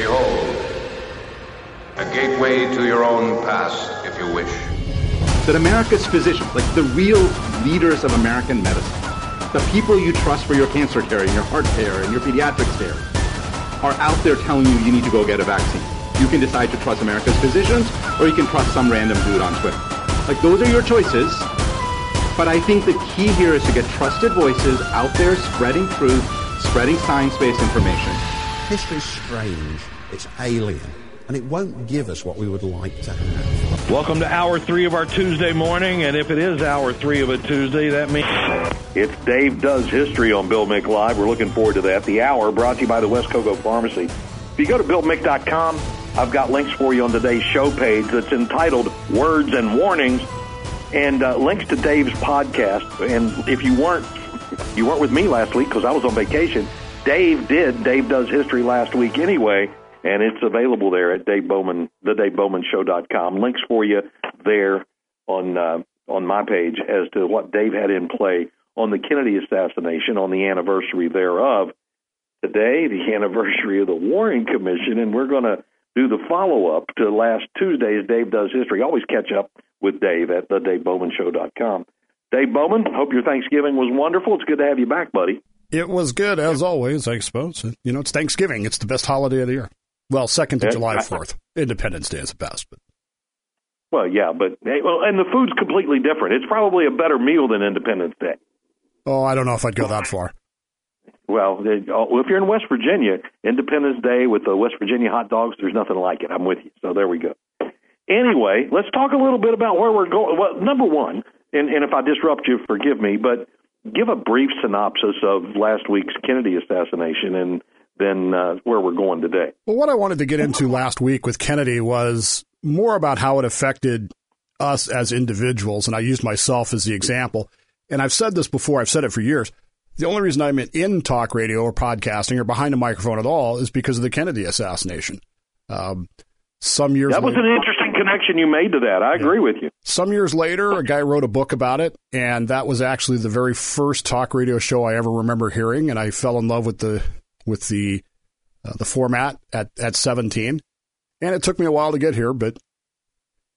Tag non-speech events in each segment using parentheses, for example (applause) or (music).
Behold, a gateway to your own past, if you wish. That America's physicians, like the real leaders of American medicine, the people you trust for your cancer care and your heart care and your pediatrics care, are out there telling you you need to go get a vaccine. You can decide to trust America's physicians or you can trust some random dude on Twitter. Like those are your choices. But I think the key here is to get trusted voices out there spreading truth, spreading science-based information. History's strange, it's alien, and it won't give us what we would like to have. Welcome to hour three of our Tuesday morning, and if it is hour three of a Tuesday, that means it's Dave Does History on Bill Mick Live. We're looking forward to that. The hour brought to you by the West Cocoa Pharmacy. If you go to BillMick.com, I've got links for you on today's show page that's entitled Words and Warnings and uh, links to Dave's podcast. And if you weren't you weren't with me last week because I was on vacation, Dave did. Dave does history last week anyway, and it's available there at Dave Bowman, the DaveBowmanShow.com. Links for you there on uh, on my page as to what Dave had in play on the Kennedy assassination on the anniversary thereof. Today, the (laughs) anniversary of the Warren Commission, and we're going to do the follow up to last Tuesday's Dave Does History. Always catch up with Dave at the DaveBowmanShow.com. Dave Bowman, hope your Thanksgiving was wonderful. It's good to have you back, buddy. It was good as always, I suppose. You know, it's Thanksgiving. It's the best holiday of the year. Well, second to Yeah, July Fourth. Independence Day is the best, but Well, yeah, but hey, well, and the food's completely different. It's probably a better meal than Independence Day. oh, I don't know if I'd go that far. Well, oh, well, if you're in West Virginia, Independence Day with the West Virginia hot dogs, there's nothing like it. I'm with you. So there we go. Anyway, let's talk a little bit about where we're going. Well, number one, and, and if I disrupt you, forgive me, but give a brief synopsis of last week's Kennedy assassination and then uh, where we're going today. Well, what I wanted to get into last week with Kennedy was more about how it affected us as individuals, and I used myself as the example. And I've said this before, I've said it for years. The only reason I'm in talk radio or podcasting or behind a microphone at all is because of the Kennedy assassination. Um, some years That was later- an interesting connection you made to that. I agree with you. some years later, a guy wrote a book about it, and that was actually the very first talk radio show I ever remember hearing, and I fell in love with the with the uh, the format at at 17. And it took me a while to get here, but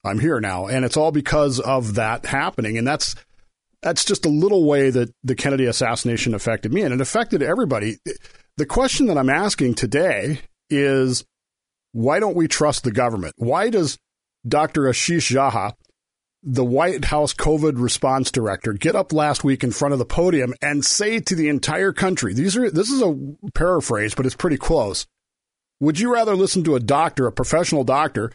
I'm here now, and it's all because of that happening, and that's that's just a little way that the Kennedy assassination affected me, and it affected everybody. The question that I'm asking today is why don't we trust the government? Why does Dr. Ashish Jha, the White House COVID response director, get up last week in front of the podium and say to the entire country, these are this is a paraphrase, but it's pretty close. Would you rather listen to a doctor, a professional doctor,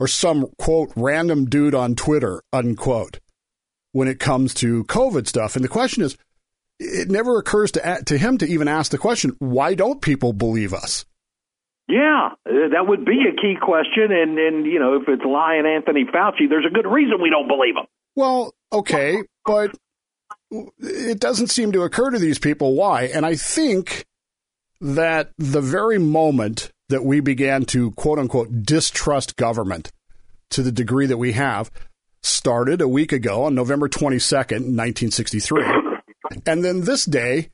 or some quote random dude on Twitter, unquote, when it comes to COVID stuff? And the question is, it never occurs to to him to even ask the question, why don't people believe us? Yeah, uh, that would be a key question. And, and you know, if it's lying Anthony Fauci, there's a good reason we don't believe him. Well, okay, but it doesn't seem to occur to these people why. And I think that the very moment that we began to quote unquote distrust government to the degree that we have started a week ago on November 22nd, 1963. And then this day,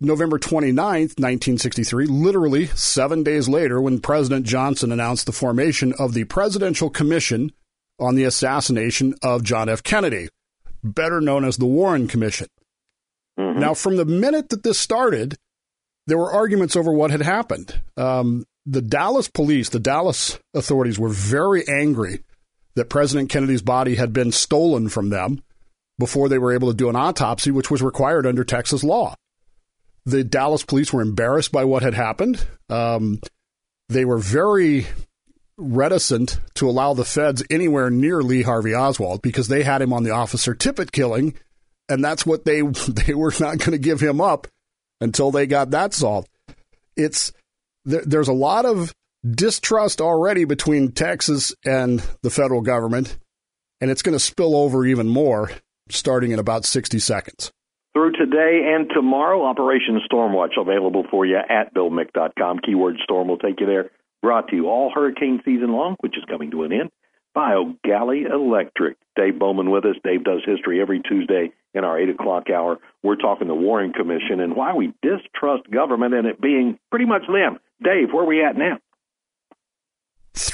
November 29th, 1963, literally seven days later, when President Johnson announced the formation of the Presidential Commission on the assassination of John F. Kennedy, better known as the Warren Commission. Now, from the minute that this started, there were arguments over what had happened. Um, the Dallas police, the Dallas authorities were very angry that President Kennedy's body had been stolen from them before they were able to do an autopsy, which was required under Texas law. The Dallas police were embarrassed by what had happened. Um, they were very reticent to allow the feds anywhere near Lee Harvey Oswald because they had him on the Officer Tippit killing, and that's what they (laughs) they were not going to give him up until they got that solved. It's there, there's a lot of distrust already between Texas and the federal government, and it's going to spill over even more starting in about 60 seconds. Through today and tomorrow, Operation Stormwatch available for you at BillMick.com. Keyword storm will take you there. Brought to you all hurricane season long, which is coming to an end, by Electric. Dave Bowman with us. Dave does history every Tuesday in our 8 o'clock hour. We're talking the Warren Commission and why we distrust government and it being pretty much them. Dave, where are we at now?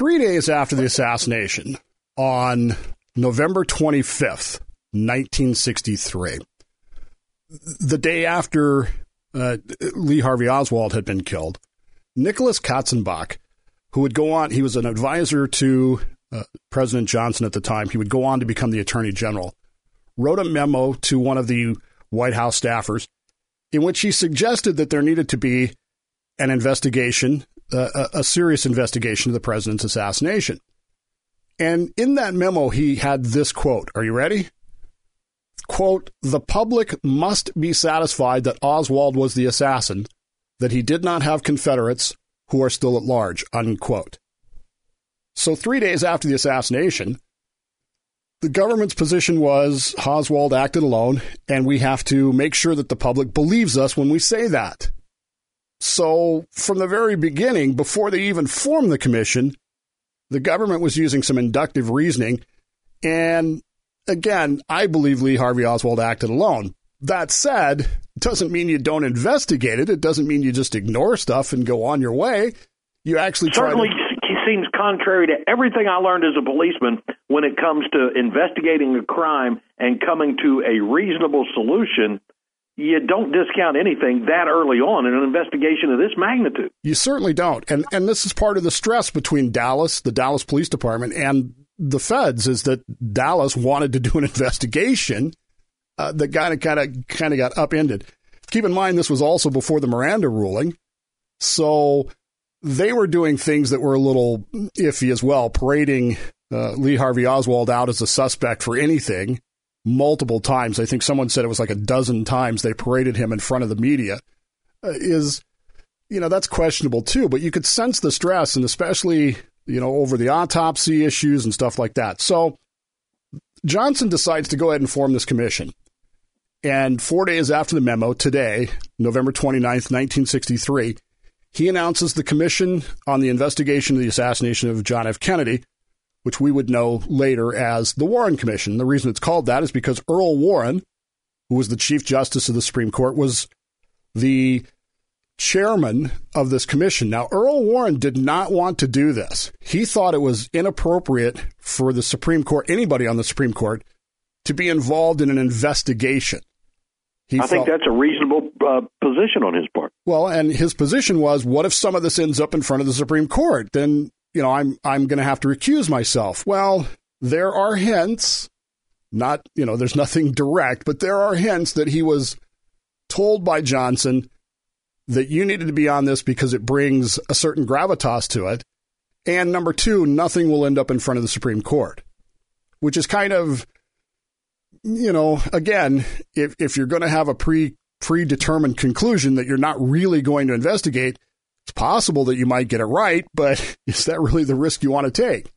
three days after the assassination, on November 25th, 1963, the day after uh, Lee Harvey Oswald had been killed, Nicholas Katzenbach, who would go on, he was an advisor to uh, President Johnson at the time, he would go on to become the Attorney General, wrote a memo to one of the White House staffers in which he suggested that there needed to be an investigation, uh, a, a serious investigation of the president's assassination. And in that memo, he had this quote. Are you ready? Quote, the public must be satisfied that Oswald was the assassin, that he did not have Confederates who are still at large, unquote. So, three days after the assassination, the government's position was Oswald acted alone, and we have to make sure that the public believes us when we say that. So, from the very beginning, before they even formed the commission, the government was using some inductive reasoning. And again, I believe Lee Harvey Oswald acted alone. That said, it doesn't mean you don't investigate it. It doesn't mean you just ignore stuff and go on your way. You actually certainly try to... seems contrary to everything I learned as a policeman when it comes to investigating a crime and coming to a reasonable solution you don't discount anything that early on in an investigation of this magnitude. You certainly don't. And and this is part of the stress between Dallas, the Dallas Police Department, and the feds is that Dallas wanted to do an (laughs) investigation uh, that kind of kind of kind of got upended. Keep in mind this was also before the Miranda ruling. So they were doing things that were a little iffy as well, parading uh, Lee Harvey Oswald out as a suspect for anything multiple times. I think someone said it was like a dozen times they paraded him in front of the media. Uh, is you know that's questionable too. But you could sense the stress, and especially you know over the autopsy issues and stuff like that. So Johnson decides to go ahead and form this commission. And four days after the memo, today, November 29th, 1963, he announces the Commission on the Investigation of the Assassination of John F. Kennedy, which we would know later as the Warren Commission. The reason it's called that is because Earl Warren, who was the Chief Justice of the Supreme Court, was the chairman of this commission. Now, Earl Warren did not want to do this. He thought it was inappropriate for the Supreme Court, anybody on the Supreme Court, to be involved in an investigation. He I felt, think that's a reasonable uh, position on his part. Well, and his position was, what if some of this ends up in front of the Supreme Court? Then you know, I'm I'm going to have to recuse myself. Well, there are hints, not you know, there's nothing direct, but there are hints that he was told by Johnson that you needed to be on this because it brings a certain gravitas to it. And number two, nothing will end up in front of the Supreme Court, which is kind of, you know, again, if, if you're going to have a pre predetermined conclusion that you're not really going to investigate, it's possible that you might get it right, but (laughs) is that really the risk you want to take?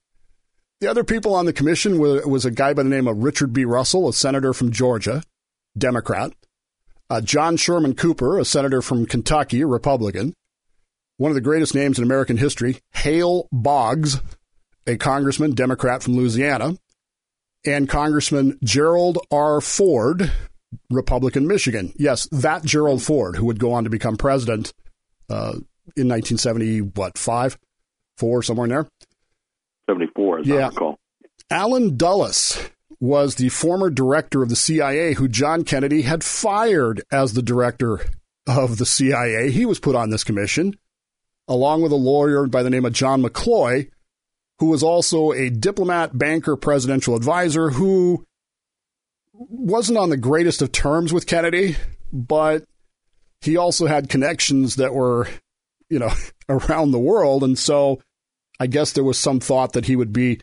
The other people on the commission were, was a guy by the name of Richard B. Russell, a senator from Georgia, Democrat, uh, John Sherman Cooper, a senator from Kentucky, a Republican, one of the greatest names in American history, Hale Boggs, a congressman, Democrat from Louisiana, and Congressman Gerald R. Ford, Republican, Michigan. Yes, that Gerald Ford, who would go on to become president uh, in 1970, what, five, four, somewhere in there? 74, as yeah. I recall. Allen Dulles was the former director of the CIA who John Kennedy had fired as the director of the CIA. He was put on this commission, along with a lawyer by the name of John McCloy, who was also a diplomat, banker, presidential advisor who wasn't on the greatest of terms with Kennedy, but he also had connections that were you know, (laughs) around the world. And so I guess there was some thought that he would be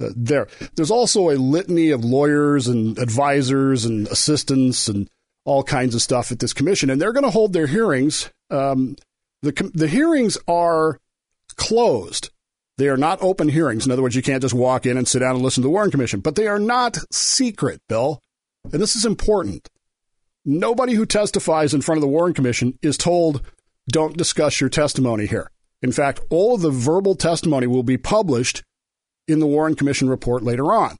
uh, there. There's also a litany of lawyers and advisors and assistants and all kinds of stuff at this commission, and they're going to hold their hearings. Um, the the hearings are closed. They are not open hearings. In other words, you can't just walk in and sit down and listen to the Warren Commission. But they are not secret, Bill, and this is important. Nobody who testifies in front of the Warren Commission is told don't discuss your testimony here. In fact, all of the verbal testimony will be published in the Warren Commission report later on.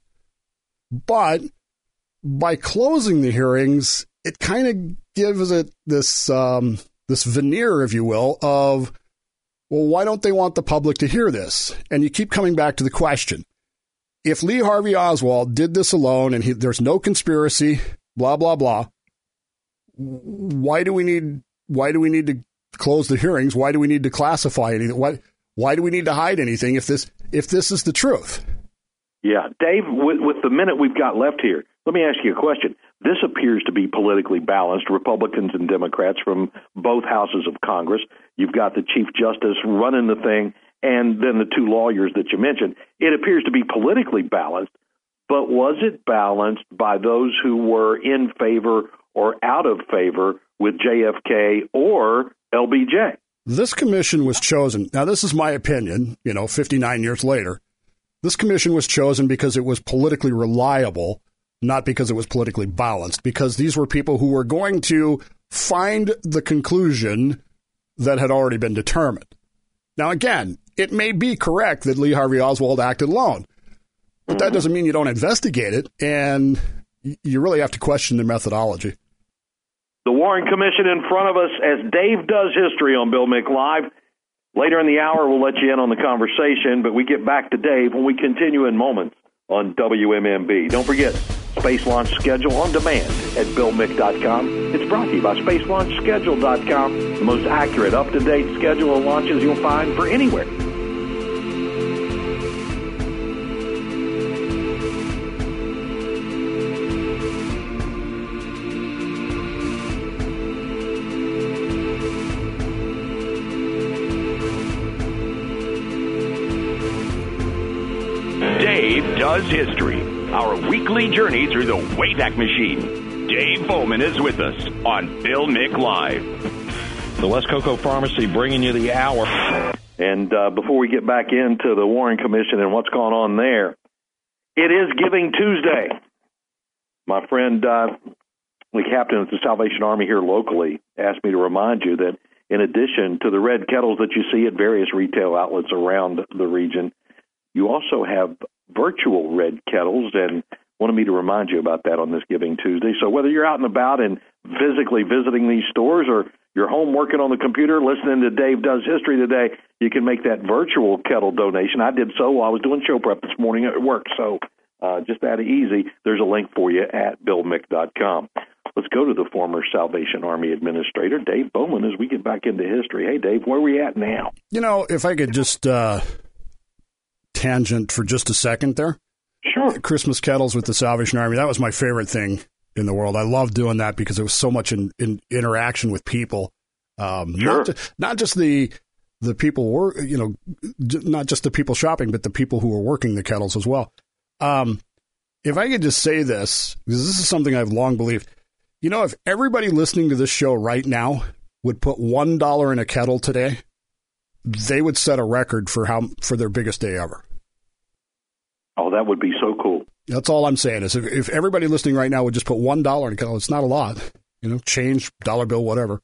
But by closing the hearings, it kind of gives it this um, this veneer, if you will, of Well, why don't they want the public to hear this? And you keep coming back to the question. If Lee Harvey Oswald did this alone and he, there's no conspiracy, blah, blah, blah, why do we need, why do we need to close the hearings? Why do we need to classify anything? Why, why do we need to hide anything if this, if this is the truth? Yeah. Dave, with, with the minute we've got left here, let me ask you a question. This appears to be politically balanced, Republicans and Democrats from both houses of Congress. You've got the Chief Justice running the thing, and then the two lawyers that you mentioned. It appears to be politically balanced, but was it balanced by those who were in favor or out of favor with JFK or LBJ? This commission was chosen. Now, this is my opinion, you know, 59 years later. This commission was chosen because it was politically reliable not because it was politically balanced, because these were people who were going to find the conclusion that had already been determined. Now, again, it may be correct that Lee Harvey Oswald acted alone, but that mm-hmm. doesn't mean you don't investigate it, and you really have to question the methodology. The Warren Commission in front of us as Dave does history on Bill Mick Live. Later in the hour, we'll let you in on the conversation, but we get back to Dave when we continue in moments on WMMB. Don't forget, Space Launch Schedule on demand at BillMick.com. It's brought to you by SpaceLaunchSchedule.com, the most accurate, up-to-date schedule of launches you'll find for anywhere. Dave history our weekly journey through the Wayback Machine. Dave Bowman is with us on Bill Mick Live. The West Cocoa Pharmacy bringing you the hour. And uh, before we get back into the Warren Commission and what's going on there, it is Giving Tuesday. My friend, uh, the captain of the Salvation Army here locally, asked me to remind you that in addition to the red kettles that you see at various retail outlets around the region, you also have virtual red kettles and wanted me to remind you about that on this Giving Tuesday. So whether you're out and about and physically visiting these stores or you're home working on the computer listening to Dave Does History today, you can make that virtual kettle donation. I did so while I was doing show prep this morning at work. So uh, just that easy. There's a link for you at BillMick.com. Let's go to the former Salvation Army administrator, Dave Bowman, as we get back into history. Hey, Dave, where are we at now? You know, if I could just uh, tangent for just a second there. Sure. Christmas kettles with the Salvation Army. That was my favorite thing in the world. I loved doing that because it was so much in, in interaction with people. Um, sure. not, just, not just the the people were you know not just the people shopping, but the people who were working the kettles as well. Um, if I could just say this, because this is something I've long believed. You know, if everybody listening to this show right now would put one dollar in a kettle today, they would set a record for how for their biggest day ever. Oh, that would be so cool. That's all I'm saying is if, if everybody listening right now would just put one dollar in it's not a lot, you know, change, dollar bill, whatever.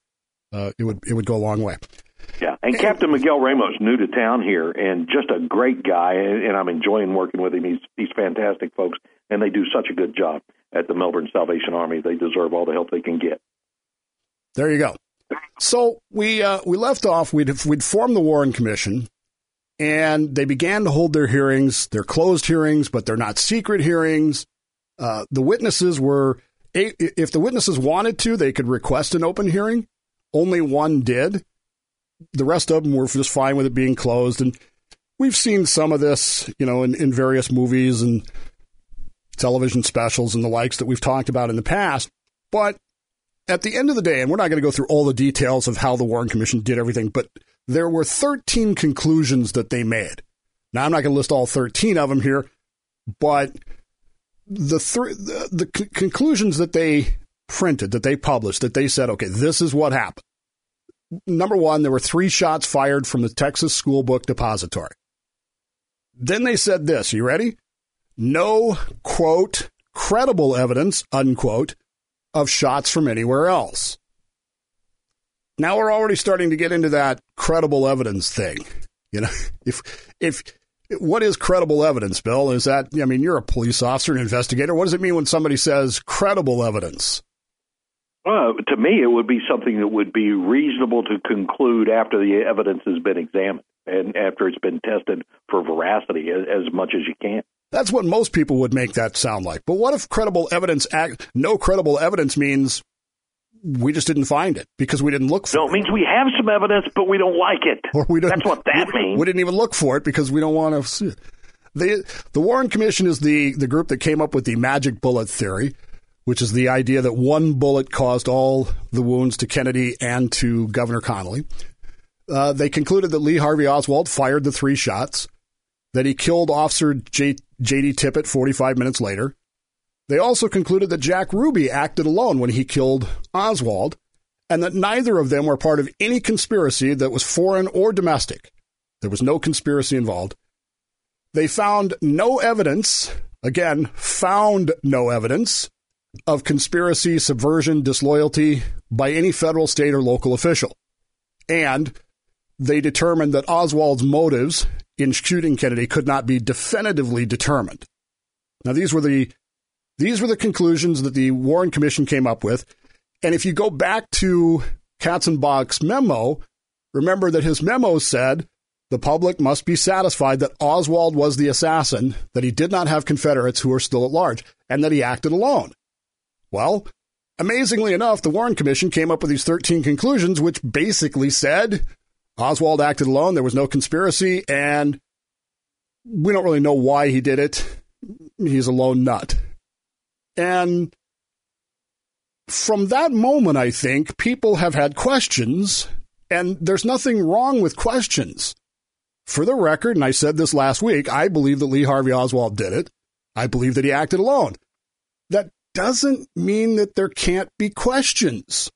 Uh, it would it would go a long way. Yeah, and, and Captain Miguel Ramos, new to town here, and just a great guy, and I'm enjoying working with him. He's he's fantastic, folks, and they do such a good job at the Melbourne Salvation Army. They deserve all the help they can get. There you go. So we uh, we left off. We'd we'd formed the Warren Commission, and they began to hold their hearings. They're closed hearings, but they're not secret hearings. Uh, the witnesses were, if the witnesses wanted to, they could request an open hearing. Only one did. The rest of them were just fine with it being closed. And we've seen some of this, you know, in, in various movies and television specials and the likes that we've talked about in the past. But at the end of the day, and we're not going to go through all the details of how the Warren Commission did everything, but there were 13 conclusions that they made. Now, I'm not going to list all 13 of them here, but the, th- the, the c- conclusions that they printed, that they published, that they said, okay, this is what happened. Number one, there were three shots fired from the Texas School Book Depository. Then they said this, you ready? No, quote, credible evidence, unquote, of shots from anywhere else. Now we're already starting to get into that credible evidence thing. You know, (laughs) if if what is credible evidence, Bill? Is that I mean, you're a police officer, an investigator. What does it mean when somebody says credible evidence? Uh, to me, it would be something that would be reasonable to conclude after the evidence has been examined and after it's been tested for veracity as, as much as you can. That's what most people would make that sound like. But what if credible evidence act no credible evidence means we just didn't find it because we didn't look for no, it. it means we have some evidence, but we don't like it. Or we don't, That's what that we, means. We didn't even look for it because we don't want to see it. The, the Warren Commission is the, the group that came up with the magic bullet theory, which is the idea that one bullet caused all the wounds to Kennedy and to Governor Connolly. Uh, they concluded that Lee Harvey Oswald fired the three shots, that he killed Officer J- J.D. Tippit 45 minutes later. They also concluded that Jack Ruby acted alone when he killed Oswald, and that neither of them were part of any conspiracy that was foreign or domestic. There was no conspiracy involved. They found no evidence, again, found no evidence of conspiracy, subversion, disloyalty by any federal, state, or local official. And they determined that Oswald's motives in shooting Kennedy could not be definitively determined. Now, these were the these were the conclusions that the Warren Commission came up with. And if you go back to Katzenbach's memo, remember that his memo said the public must be satisfied that Oswald was the assassin, that he did not have Confederates who are still at large, and that he acted alone. Well, amazingly enough, the Warren Commission came up with these 13 conclusions, which basically said Oswald acted alone, there was no conspiracy, and we don't really know why he did it. He's a lone nut. And from that moment, I think people have had questions, and there's nothing wrong with questions. For the record, and I said this last week, I believe that Lee Harvey Oswald did it. I believe that he acted alone. That doesn't mean that there can't be questions.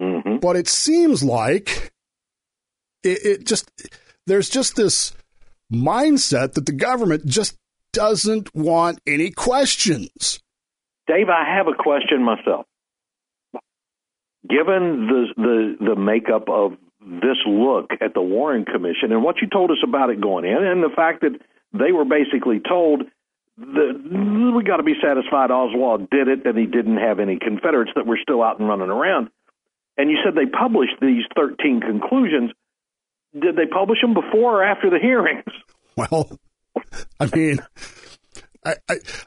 Mm-hmm. But it seems like it, it just, there's just this mindset that the government just doesn't want any questions. Dave, I have a question myself. Given the the the makeup of this look at the Warren Commission and what you told us about it going in, and the fact that they were basically told that we got to be satisfied Oswald did it and he didn't have any Confederates that were still out and running around. And you said they published these 13 conclusions. Did they publish them before or after the hearings? Well, I mean, I,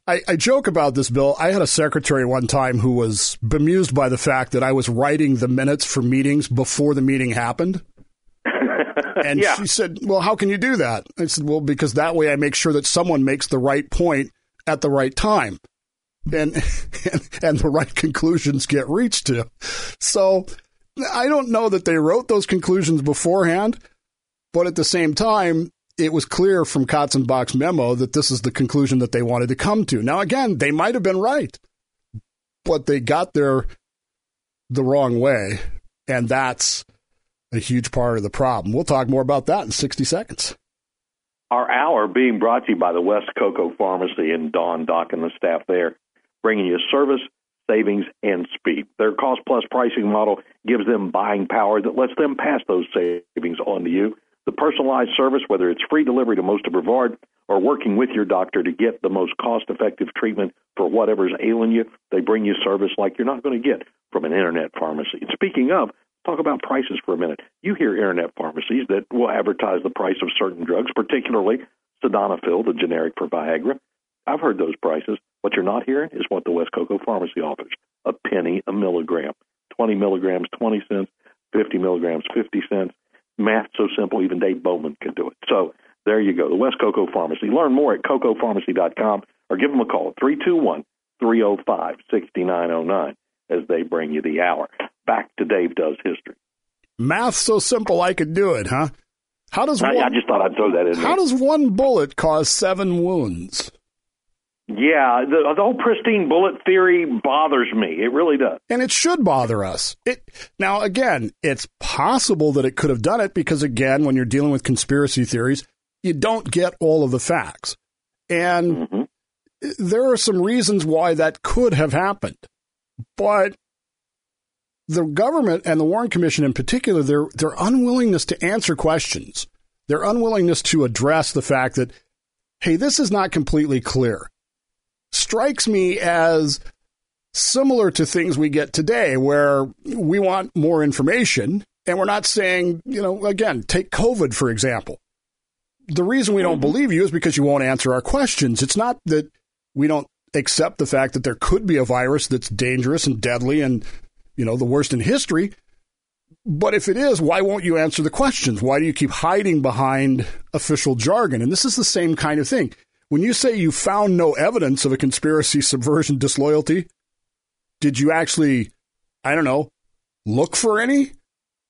I, I joke about this, Bill. I had a secretary one time who was bemused by the fact that I was writing the minutes for meetings before the meeting happened. (laughs) And Yeah. she said, Well, how can you do that? I said, Well, because that way I make sure that someone makes the right point at the right time. And, and (laughs) and the right conclusions get reached to. So I don't know that they wrote those conclusions beforehand, but at the same time, it was clear from Katzenbach's memo that this is the conclusion that they wanted to come to. Now, again, they might have been right, but they got there the wrong way, and that's a huge part of the problem. We'll talk more about that in 60 seconds. Our hour being brought to you by the West Cocoa Pharmacy and Don Dock and the staff there, bringing you service, savings, and speed. Their cost plus pricing model gives them buying power that lets them pass those savings on to you. The personalized service, whether it's free delivery to most of Brevard or working with your doctor to get the most cost effective treatment for whatever's ailing you, they bring you service like you're not going to get from an internet pharmacy. And speaking of, talk about prices for a minute. You hear internet pharmacies that will advertise the price of certain drugs, particularly Sildenafil, the generic for Viagra. I've heard those prices. What you're not hearing is what the West Cocoa Pharmacy offers a penny a milligram. 20 milligrams, 20 cents. 50 milligrams, 50 cents. Math so simple, even Dave Bowman can do it. So there you go, the West Cocoa Pharmacy. Learn more at cocopharmacy.com or give them a call, 321 305 6909, as they bring you the hour. Back to Dave Does History. Math so simple I could do it, huh? How does I, one, I just thought I'd throw that in how there. does one bullet cause seven wounds? Yeah, the, the whole pristine bullet theory bothers me. It really does. and it should bother us. It now again, it's possible that it could have done it because again, when you're dealing with conspiracy theories, you don't get all of the facts. And Mhm. there are some reasons why that could have happened. But the government and the Warren Commission in particular, their their unwillingness to answer questions, their unwillingness to address the fact that, hey, this is not completely clear, strikes me as similar to things we get today where we want more information and we're not saying, you know, again, take COVID, for example. The reason we don't mm-hmm. believe you is because you won't answer our questions. It's not that we don't accept the fact that there could be a virus that's dangerous and deadly and, you know, the worst in history. But if it is, why won't you answer the questions? Why do you keep hiding behind official jargon? And this is the same kind of thing. When you say you found no evidence of a conspiracy, subversion, disloyalty, did you actually, I don't know, look for any?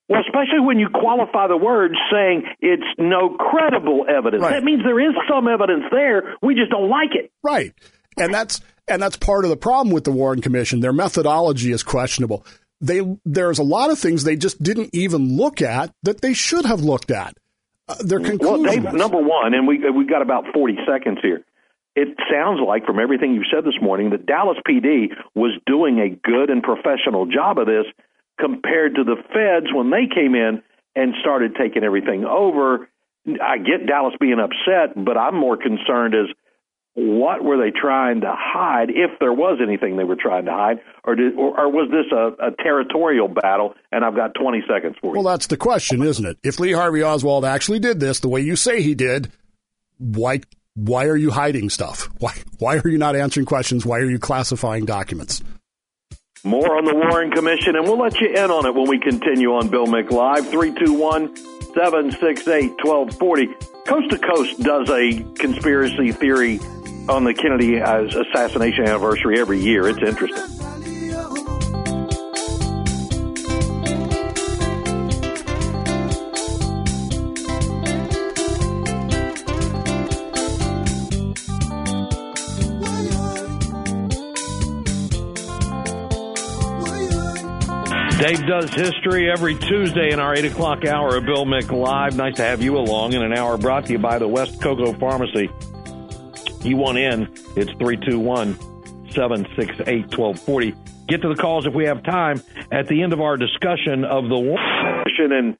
Well, especially when you qualify the words saying it's no credible evidence. Right. That means there is some evidence there. We just don't like it. Right. And that's and that's part of the problem with the Warren Commission. Their methodology is questionable. They there's a lot of things they just didn't even look at that they should have looked at. Their Well. Dave, number one, and we we've got about forty seconds here. It sounds like, from everything you said this morning, that Dallas PD was doing a good and professional job of this compared to the feds when they came in and started taking everything over. I get Dallas being upset, but I'm more concerned as what were they trying to hide, if there was anything they were trying to hide, or did, or, or was this a, a territorial battle? And I've got 20 seconds for you. well, that's the question, isn't it? If Lee Harvey Oswald actually did this the way you say he did, why why are you hiding stuff? Why why are you not answering questions? Why are you classifying documents? More on the Warren Commission, and we'll let you in on it when we continue on Bill Mick Live. 321 768 1240. Coast to Coast does a conspiracy theory on the Kennedy uh, assassination anniversary every year. It's interesting. Dave does history every Tuesday in our 8 o'clock hour of Bill Mick Live. Nice to have you along in an hour brought to you by the West Cocoa Pharmacy. You want in, it's 321 768 1240. Get to the calls if we have time at the end of our discussion of the war. And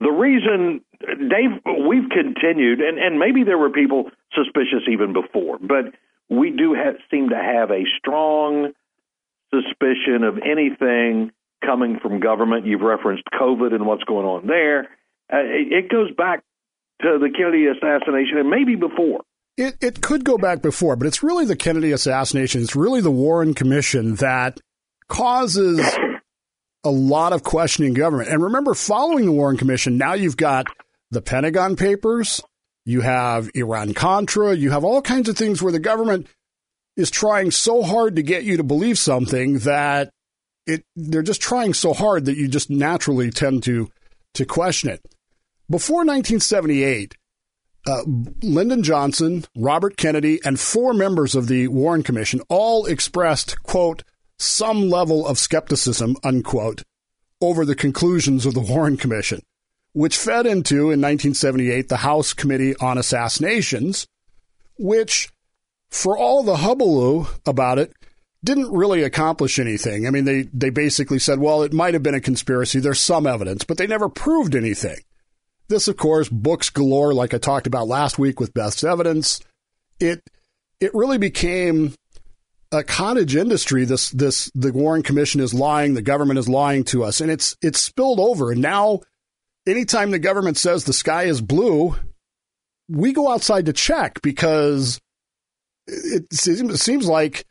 the reason, Dave, we've continued, and, and maybe there were people suspicious even before, but we do have, seem to have a strong suspicion of anything coming from government. You've referenced COVID and what's going on there. Uh, it, it goes back to the Kennedy assassination and maybe before. It it could go back before, but it's really the Kennedy assassination. It's really the Warren Commission that causes a lot of questioning government. And remember, following the Warren Commission, now you've got the Pentagon Papers, you have Iran Contra, you have all kinds of things where the government is trying so hard to get you to believe something that it they're just trying so hard that you just naturally tend to to question it. Before 1978, uh, Lyndon Johnson, Robert Kennedy, and four members of the Warren Commission all expressed, quote, some level of skepticism, unquote, over the conclusions of the Warren Commission, which fed into, in 1978, the House Committee on Assassinations, which, for all the hubbub about it, didn't really accomplish anything. I mean, they, they basically said, well, it might have been a conspiracy. There's some evidence, but they never proved anything. This, of course, books galore, like I talked about last week with Best Evidence. It it really became a cottage industry. This this the Warren Commission is lying, the government is lying to us, and it's it's spilled over. And now, anytime the government says the sky is blue, we go outside to check because it seems, it seems like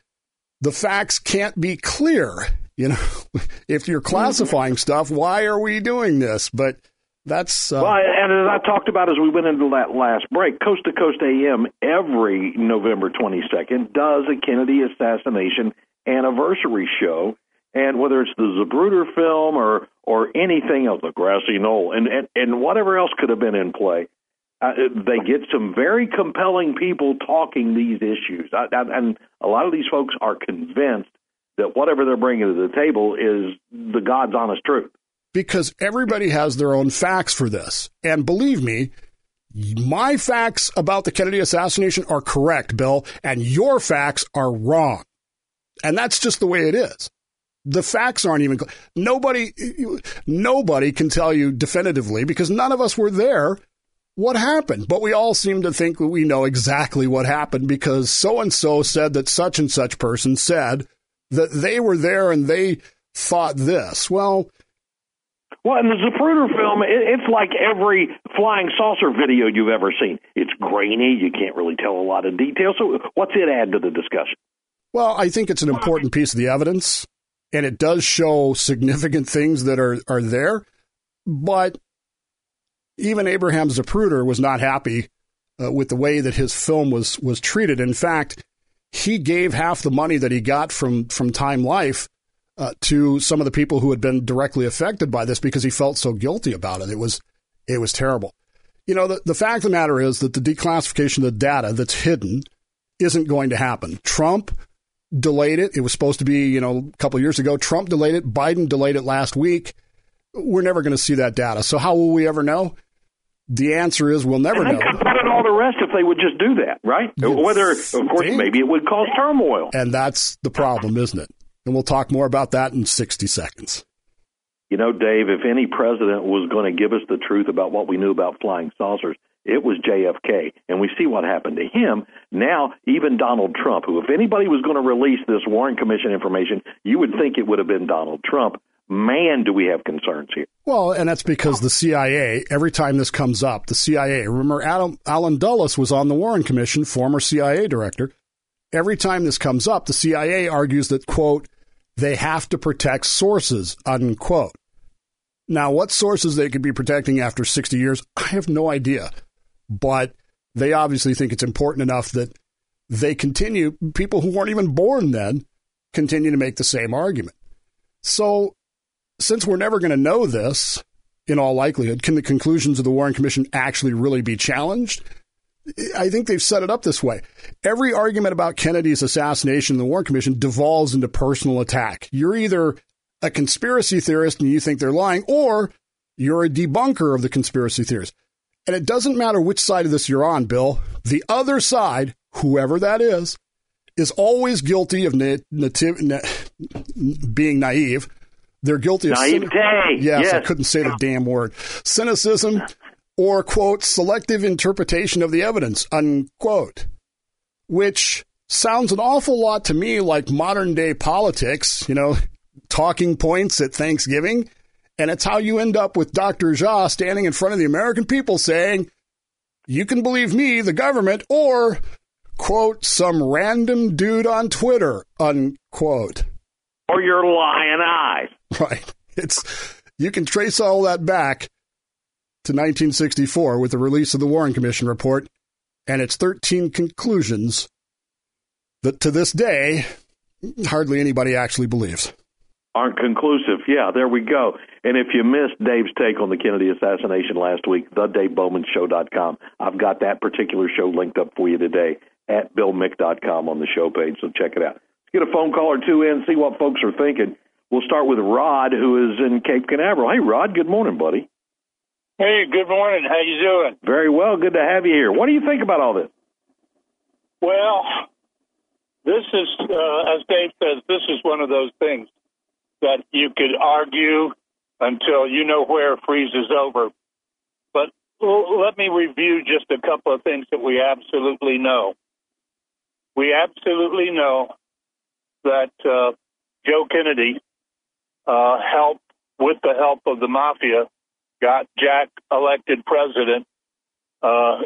the facts can't be clear. You know, (laughs) if you're classifying stuff, why are we doing this? But that's uh, Well, and as I talked about as we went into that last break, Coast to Coast AM every November 22nd does a Kennedy assassination anniversary show. And whether it's the Zapruder film or or anything else, the Grassy Knoll, and, and, and whatever else could have been in play, uh, they get some very compelling people talking these issues. I, I, and a lot of these folks are convinced that whatever they're bringing to the table is the God's honest truth. Because everybody has their own facts for this. And believe me, my facts about the Kennedy assassination are correct, Bill, and your facts are wrong. And that's just the way it is. The facts aren't even nobody nobody can tell you definitively because none of us were there what happened. But we all seem to think we know exactly what happened because so and so said that such and such person said that they were there and they thought this. Well, well, in the Zapruder film, it's like every flying saucer video you've ever seen. It's grainy. You can't really tell a lot of detail. So, what's it add to the discussion? Well, I think it's an important piece of the evidence, and it does show significant things that are, are there. But even Abraham Zapruder was not happy uh, with the way that his film was was treated. In fact, he gave half the money that he got from from Time Life uh, to some of the people who had been directly affected by this because he felt so guilty about it. It was it was terrible. You know, the, the fact of the matter is that the declassification of the data that's hidden isn't going to happen. Trump delayed it. It was supposed to be, you know, a couple years ago. Trump delayed it. Biden delayed it last week. We're never going to see that data. So how will we ever know? The answer is we'll never and know. In all the rest if they would just do that, right? Whether, of course, maybe it would cause turmoil. And that's the problem, isn't it? And we'll talk more about that in 60 seconds. You know, Dave, if any president was going to give us the truth about what we knew about flying saucers, it was JFK. And we see what happened to him. Now, even Donald Trump, who, if anybody was going to release this Warren Commission information, you would think it would have been Donald Trump. Man, do we have concerns here. Well, and that's because the CIA, every time this comes up, the CIA, remember Adam, Allen Dulles was on the Warren Commission, former CIA director. Every time this comes up, the CIA argues that, quote, they have to protect sources, unquote. Now, what sources they could be protecting after 60 years, I have no idea. But they obviously think it's important enough that they continue, people who weren't even born then, continue to make the same argument. So, since we're never going to know this, in all likelihood, can the conclusions of the Warren Commission actually really be challenged? I think they've set it up this way. Every argument about Kennedy's assassination in the Warren Commission devolves into personal attack. You're either a conspiracy theorist and you think they're lying, or you're a debunker of the conspiracy theories. And it doesn't matter which side of this you're on, Bill. The other side, whoever that is, is always guilty of na- na- being naive. They're guilty of naivete. yes, yes, I couldn't say the damn word. Cynicism or quote selective interpretation of the evidence unquote, which sounds an awful lot to me like modern day politics. You know, talking points at Thanksgiving. And it's how you end up with Dr. Jha standing in front of the American people saying, you can believe me, the government, or, quote, some random dude on Twitter, unquote. Or your lying eyes. Right. It's, you can trace all that back to 1964 with the release of the Warren Commission report and its 13 conclusions that to this day, hardly anybody actually believes aren't conclusive. Yeah, there we go. And if you missed Dave's take on the Kennedy assassination last week, thedavebowmanshow.com. I've got that particular show linked up for you today at billmick.com on the show page, so check it out. Get a phone call or two in, see what folks are thinking. We'll start with Rod, who is in Cape Canaveral. Hey, Rod, good morning, buddy. Hey, good morning. How you doing? Very well. Good to have you here. What do you think about all this? Well, this is, uh, as Dave says, this is one of those things that you could argue until you know where it freezes over. But let me review just a couple of things that we absolutely know. We absolutely know that uh, Joe Kennedy uh, helped, with the help of the mafia, got Jack elected president uh,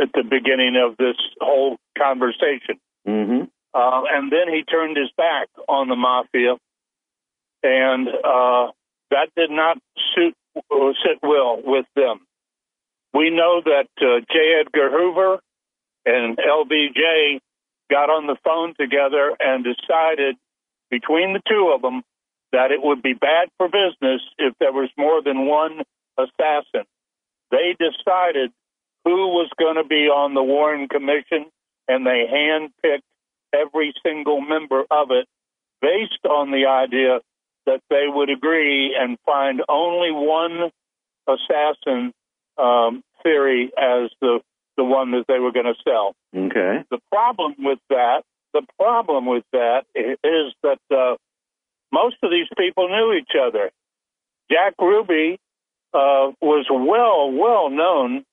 at the beginning of this whole conversation. Mm-hmm. Uh, and then he turned his back on the mafia and uh, that did not suit uh, sit well with them. We know that uh, J. Edgar Hoover and LBJ got on the phone together and decided between the two of them that it would be bad for business if there was more than one assassin. They decided who was going to be on the Warren Commission, and they handpicked every single member of it based on the idea that they would agree and find only one assassin um, theory as the the one that they were going to sell. Okay. The problem with that, the problem with that is that uh, most of these people knew each other. Jack Ruby uh, was well, well known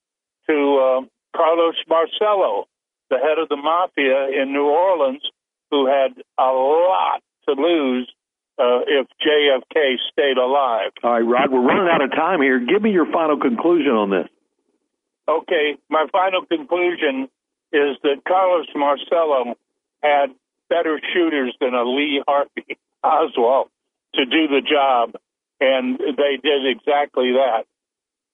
to uh, Carlos Marcello, the head of the mafia in New Orleans, who had a lot to lose uh, if JFK stayed alive. All right, Rod, we're running out of time here. Give me your final conclusion on this. Okay, my final conclusion is that Carlos Marcello had better shooters than a Lee Harvey (laughs) Oswald to do the job, and they did exactly that.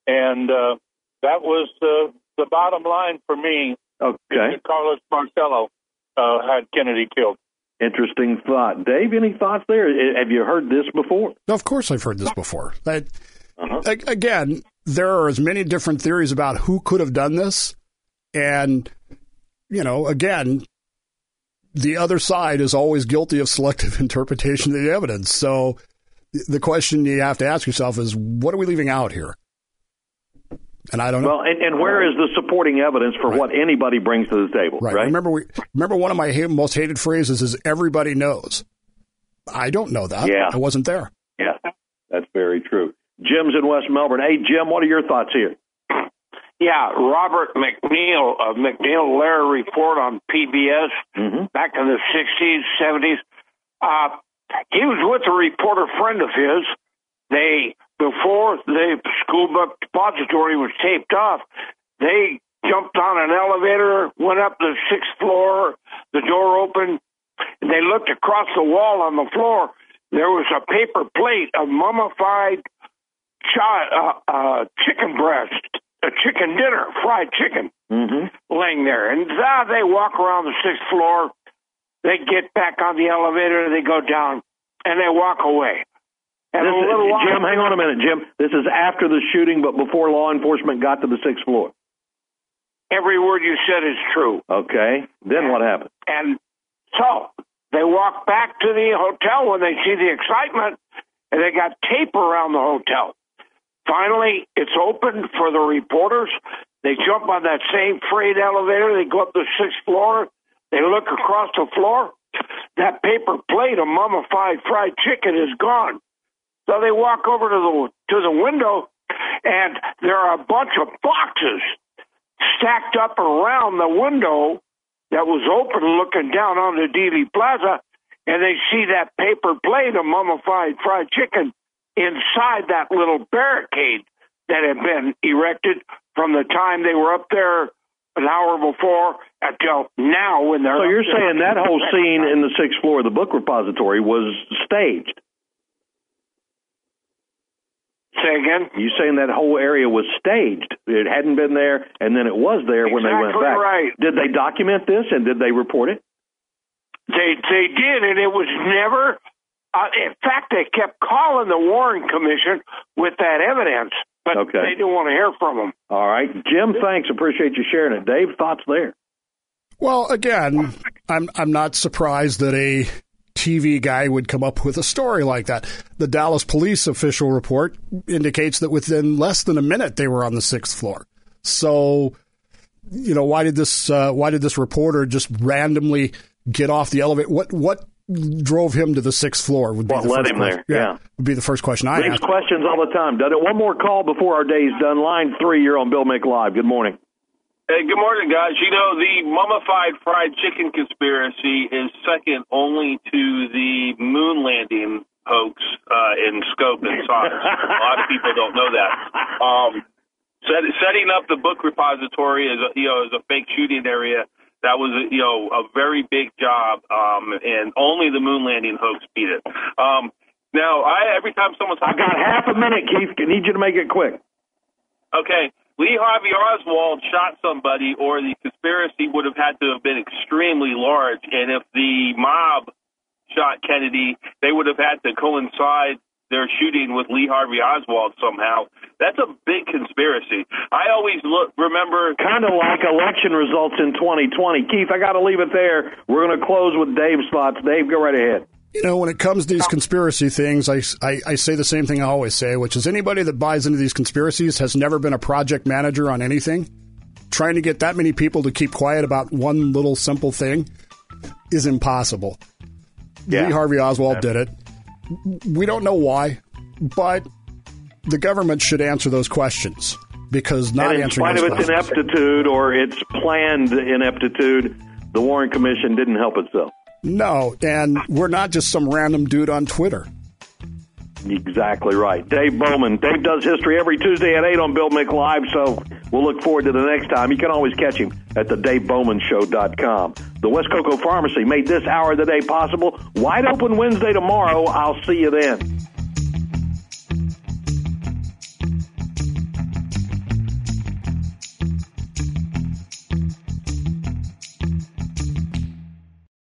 And uh, that was uh, the bottom line for me. Okay. Carlos Marcello uh, had Kennedy killed. Interesting thought. Dave, any thoughts there? Have you heard this before? Of course, I've heard this before. I, uh-huh. Again, there are as many different theories about who could have done this. And, you know, again, the other side is always guilty of selective (laughs) interpretation of the evidence. So the question you have to ask yourself is what are we leaving out here? And I don't know. Well, and, and where is the supporting evidence for right. what anybody brings to the table? Right. right? Remember, we remember one of my most hated phrases is "everybody knows." I don't know that. Yeah, I wasn't there. Yeah, that's very true. Jim's in West Melbourne. Hey, Jim, what are your thoughts here? Yeah, Robert MacNeil of MacNeil Lehrer report on PBS mm-hmm. back in the 60s, 70s. Uh, he was with a reporter friend of his. They before the school book depository was taped off, they jumped on an elevator, went up the sixth floor, the door opened, and they looked across the wall on the floor. There was a paper plate of mummified ch- uh, uh, chicken breast, a chicken dinner, fried chicken, mm-hmm. laying there. And uh, they walk around the sixth floor. They get back on the elevator. They go down, and they walk away. And this, Jim, hang on a minute, Jim. This is after the shooting, but before law enforcement got to the sixth floor. Every word you said is true. Okay. Then and, what happened? And so they walk back to the hotel when they see the excitement, and they got tape around the hotel. Finally, it's open for the reporters. They jump on that same freight elevator. They go up the sixth floor. They look across the floor. That paper plate of mummified fried chicken is gone. So they walk over to the to the window, and there are a bunch of boxes stacked up around the window that was open, looking down on the Dealey Plaza, and they see that paper plate of mummified fried chicken inside that little barricade that had been erected from the time they were up there an hour before until now when they're. So you're saying that whole (laughs) scene in the sixth floor of the book repository was staged? Say again? You saying that whole area was staged? It hadn't been there, and then it was there exactly when they went back. Right. Did they document this and did they report it? They they did, and it was never. Uh, in fact, they kept calling the Warren Commission with that evidence, but okay. they didn't want to hear from them. All right, Jim. Thanks. Appreciate you sharing it. Dave, thoughts there? Well, again, I'm I'm not surprised that a TV guy would come up with a story like that. The Dallas police official report indicates that within less than a minute they were on the sixth floor. So, you know, why did this uh, why did this reporter just randomly get off the elevator? What what drove him to the sixth floor? Would be what the led first him question. there? Yeah. would be the first question I ask. asked. questions all the time. Done it. One more call before our day's done. Line three, you're on Bill Mick Live. Good morning. Hey, good morning, guys. You know, the mummified fried chicken conspiracy is second only to the moon landing hoax uh, in scope and size. a lot of people don't know that. Um, set, setting up the book repository as a, you know as a fake shooting area that was you know a very big job, um, and only the moon landing hoax beat it. Um, now, I every time someone's I got half a minute, Keith. I need you to make it quick. Okay. Lee Harvey Oswald shot somebody, or the conspiracy would have had to have been extremely large. And if the mob shot Kennedy, they would have had to coincide their shooting with Lee Harvey Oswald somehow. That's a big conspiracy. I always look remember kind of like election results in 2020. Keith, I got to leave it there. We're going to close with Dave's thoughts. Dave, go right ahead. You know, when it comes to these conspiracy things, I, I, I, say the same thing I always say, which is anybody that buys into these conspiracies has never been a project manager on anything. Trying to get that many people to keep quiet about one little simple thing is impossible. Yeah. Lee Harvey Oswald yeah. did it. We don't know why, but the government should answer those questions because not and in answering spite of its ineptitude or its planned ineptitude, the Warren Commission didn't help itself. No, and we're not just some random dude on Twitter. Exactly right. Dave Bowman. Dave does history every Tuesday at 8 on Bill Mick Live, so we'll look forward to the next time. You can always catch him at the DaveBowmanShow.com. The West Cocoa Pharmacy made this hour of the day possible. Wide open Wednesday tomorrow. I'll see you then.